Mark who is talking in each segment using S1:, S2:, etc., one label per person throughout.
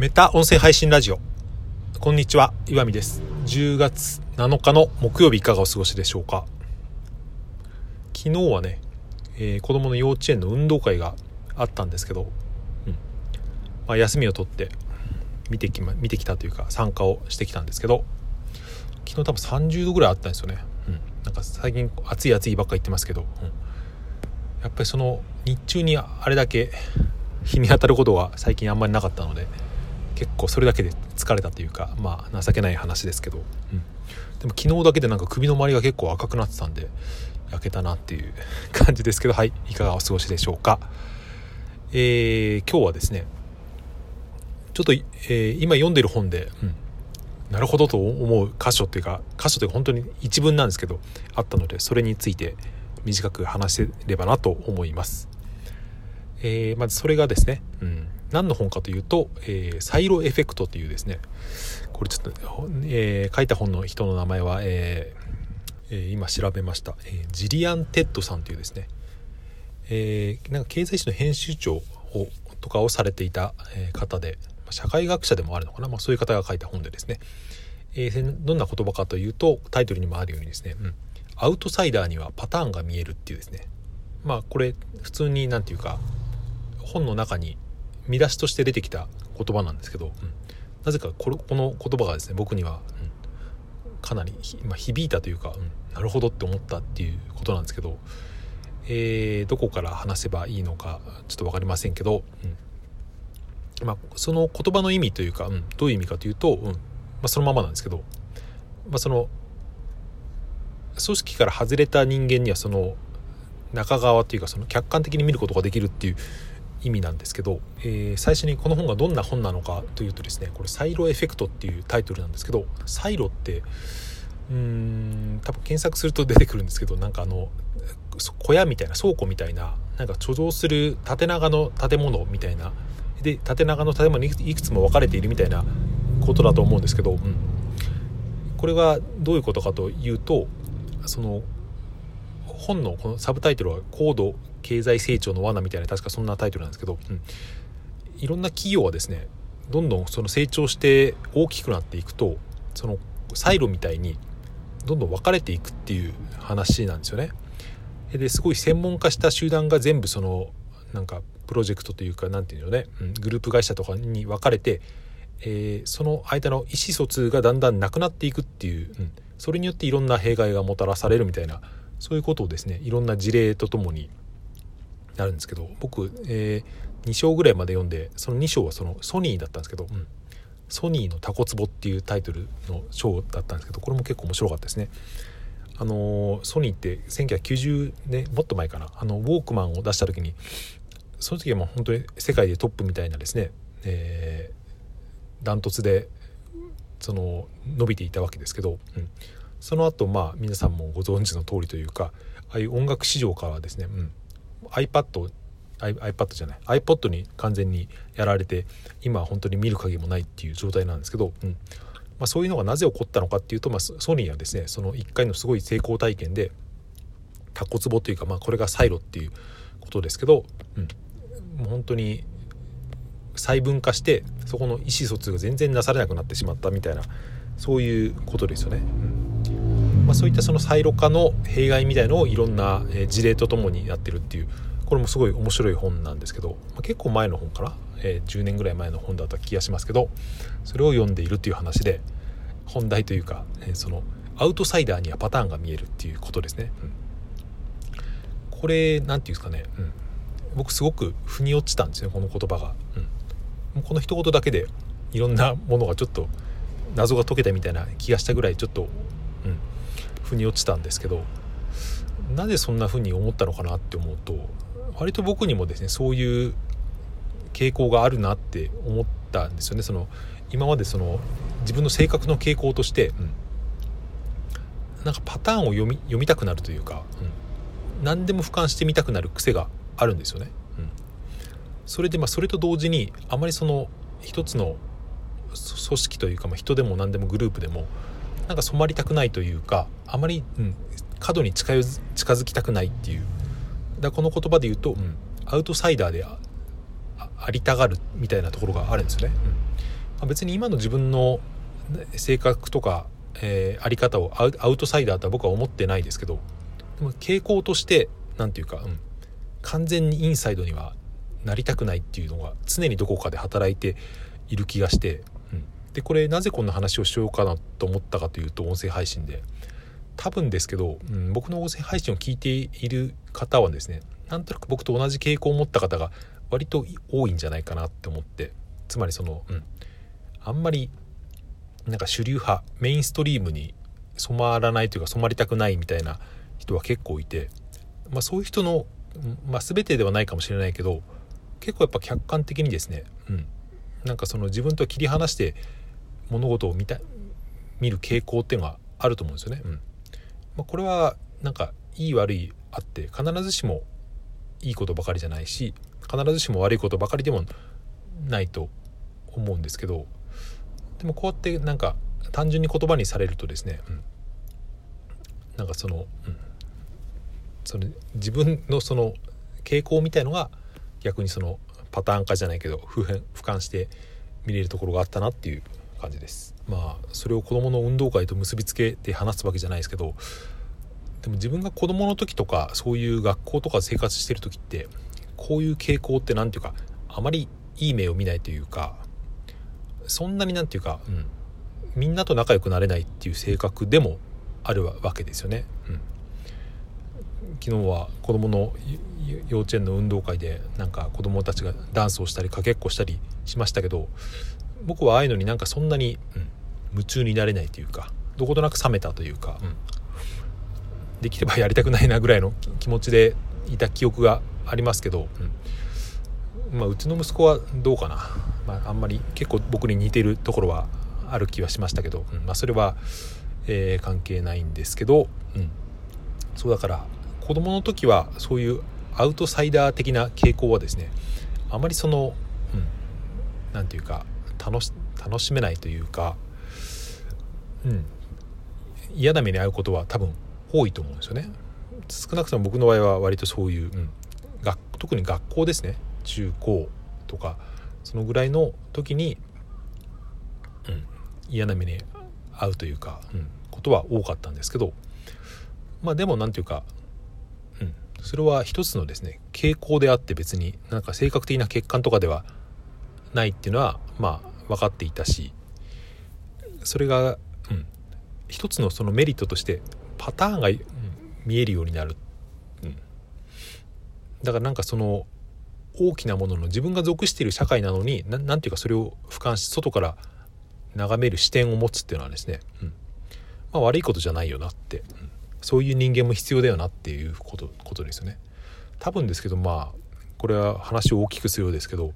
S1: メタ音声配信ラジオ。こんにちは岩見です。10月7日の木曜日いかがお過ごしでしょうか。昨日はね、えー、子供の幼稚園の運動会があったんですけど、うん。まあ、休みを取って見てき、ま、見てきたというか参加をしてきたんですけど昨日多分30度ぐらいあったんですよね、うん、なんか最近暑い暑いばっか言ってますけど、うん、やっぱりその日中にあれだけ日に当たることが最近あんまりなかったので結構それだけで疲れたというかまあ情けない話ですけど、うん、でも昨日だけでなんか首の周りが結構赤くなってたんで焼けたなっていう 感じですけどはい。いかがお過ごしでしょうか。えー、今日はですねちょっと、えー、今読んでる本で、うん、なるほどと思う箇所っていうか箇所というか本当に一文なんですけどあったのでそれについて短く話せればなと思います。えー、まずそれがですね、うん、何の本かというと、えー、サイロエフェクトというですね。これちょっと、えー、書いた本の人の名前は、えー、今調べました、えジリアン・テッドさんというですね、えなんか経済誌の編集長をとかをされていた方で社会学者でもあるのかな、まあ、そういう方が書いた本でですね、え、どんな言葉かというとタイトルにもあるようにですね、うん、アウトサイダーにはパターンが見えるっていうですね。まあこれ普通に何て言うか本の中に見出しとして出てきた言葉なんですけど、うん、なぜかこの言葉がですね僕には、うん、かなり、まあ、響いたというか、うん、なるほどって思ったっていうことなんですけど、えー、どこから話せばいいのかちょっと分かりませんけど、うん。まあ、その言葉の意味というか、うん、どういう意味かというと、うん。まあ、そのままなんですけど、まあ、その組織から外れた人間にはその中側というかその客観的に見ることができるっていう意味なんですけど、えー、最初にこの本がどんな本なのかというとですねこれ「サイロエフェクト」っていうタイトルなんですけどサイロってうーん多分検索すると出てくるんですけどなんかあの小屋みたいな倉庫みたいななんか貯蔵する縦長の建物みたいなで縦長の建物にいくつも分かれているみたいなことだと思うんですけど、うん、これはどういうことかというとその本のこのサブタイトルは「高度経済成長の罠」みたいな確かそんなタイトルなんですけど、うん、いろんな企業はですねどんどんその成長して大きくなっていくとそのサイロみたいにどんどん分かれていくっていう話なんですよね。ですごい専門化した集団が全部そのなんかプロジェクトというか何て言うのね、うん、グループ会社とかに分かれて、えー、その間の意思疎通がだんだんなくなっていくっていう、うん、それによっていろんな弊害がもたらされるみたいなそういうことをですねいろんな事例とともになるんですけど僕、えー、2章ぐらいまで読んでその2章はそのソニーだったんですけど、うん、ソニーのタコツボっていうタイトルの章だったんですけどこれも結構面白かったですね。あのソニーって1990年もっと前かな。あのウォークマンを出した時にその時はもう本当に世界でトップみたいなですね、えー、ダントツでその伸びていたわけですけど、うん、その後まあ皆さんもご存知の通りというかああいう音楽市場からはですね、うん、iPad iPad じゃない iPod に完全にやられて今は本当に見る影もないっていう状態なんですけど、うん。まあ、そういうのがなぜ起こったのかっていうと、まあ、ソニーはですねその1回のすごい成功体験でタコツボというか、まあ、これがサイロっていうことですけど、うん、もう本当に細分化してそこの意思疎通が全然なされなくなってしまったみたいなそういうことですよね。うん。まあ、そういったそのサイロ化の弊害みたいのをいろんな事例とともにやってるっていうこれもすごい面白い本なんですけど、まあ、結構前の本かな、えー、10年ぐらい前の本だった気がしますけどそれを読んでいるっていう話で本題というか、えー、そのアウトサイダーにはパターンが見えるっていうことですね。うん、これ何て言うんですかね、うん、僕すごく腑に落ちたんですねこの言葉が。うん、この一言だけでいろんなものがちょっと謎が解けたみたいな気がしたぐらいちょっと、腑に落ちたんですけどなぜそんな風に思ったのかなって思うと割と僕にもですねそういう傾向があるなって思ったんですよね。その今までその自分の性格の傾向として、うん、なんかパターンを読み読みたくなるというか、うん、何でも俯瞰してみたくなる癖があるんですよね。うん、それでまあそれと同時にあまりその一つの組織というか、まあ、人でも何でもグループでもなんか染まりたくないというかあまり、うん、過度に近近づきたくないっていう。だこの言葉で言うと、うん、アウトサイダーでありたがるみたいなところがあるんですよね。あ、別に今の自分の性格とか、えー、あり方をアウトサイダーとは僕は思ってないですけどでも傾向として何て言うか、うん、完全にインサイドにはなりたくないっていうのが常にどこかで働いている気がして、うん、でこれなぜこんな話をしようかなと思ったかというと音声配信で。多分ですけど、うん、僕の音声配信を聞いている方はですねなんとなく僕と同じ傾向を持った方が割と多いんじゃないかなって思ってつまりその、うん、あんまりなんか主流派メインストリームに染まらないというか染まりたくないみたいな人は結構いて、まあ、そういう人の、まあ、全てではないかもしれないけど結構やっぱ客観的にですね、うん、なんかその自分と切り離して物事を見た見る傾向っていうのがあると思うんですよね。うん。まあ、これはなんかいい悪いあって必ずしもいいことばかりじゃないし必ずしも悪いことばかりでもないと思うんですけどでもこうやってなんか単純に言葉にされるとですね、うん、なんかその,、うん、その自分のその傾向みたいのが逆にそのパターン化じゃないけど普遍俯瞰して見れるところがあったなっていう感じですまあそれを子どもの運動会と結びつけて話すわけじゃないですけどでも自分が子どもの時とかそういう学校とか生活してる時ってこういう傾向って何ていうかあまりいい目を見ないというかそんなに何て言うか、うん、みんなと仲良くなれないっていう性格でもあるわけですよね。うん、昨日は子供の幼稚園の運動会でなんか子供たちがダンスをしたりかけっこしたりしましたけど僕はああいうのになんかそんなに、うん、夢中になれないというかどことなく冷めたというか、うん、できればやりたくないなぐらいの気持ちでいた記憶がありますけど、うん。まあ、うちの息子はどうかな。まあ、あんまり結構僕に似てるところはある気はしましたけど、うん。まあ、それは、えー、関係ないんですけど、うん、そうだから子供の時はそういうアウトサイダー的な傾向はですねあまりその何、うん、て言うか楽し楽しめないというか、うん、嫌な目に遭うことは多分多いと思うんですよね。少なくとも僕の場合は割とそういう、うん、学特に学校ですね。中高とかそのぐらいの時に、うん、嫌な目に遭うというか、うん、ことは多かったんですけどまあでも何て言うか、うん、それは一つのですね傾向であって別になんか性格的な欠陥とかではないっていうのはまあ分かっていたしそれが、うん、一つのそのメリットとしてパターンが、うん、見えるようになる、うん、だからなんかその大きなものの自分が属している社会なのに何ていうかそれを俯瞰し外から眺める視点を持つっていうのはですね、うん。まあ、悪いことじゃないよなって、うん、そういう人間も必要だよなっていうことことですよね。多分ですけどまあこれは話を大きくするようですけど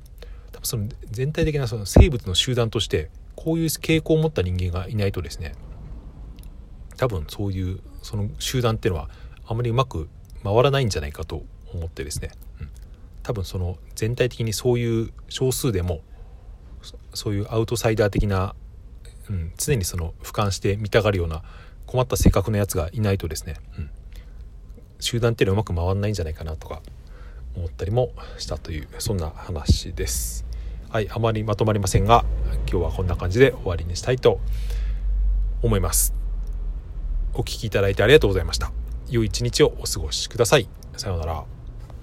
S1: 多分その全体的なその生物の集団としてこういう傾向を持った人間がいないとですね。多分そういうその集団っていうのはあまりうまく回らないんじゃないかと思ってですね、うん、多分その全体的にそういう少数でもそういうアウトサイダー的な、うん、常にその俯瞰して見たがるような困った性格のやつがいないとですね、うん、集団っていうのはうまく回んないんじゃないかなとか思ったりもしたというそんな話です。はい、あまりまとまりませんが今日はこんな感じで終わりにしたいと思います。お聴きいただいてありがとうございました。良い一日をお過ごしください。さようなら。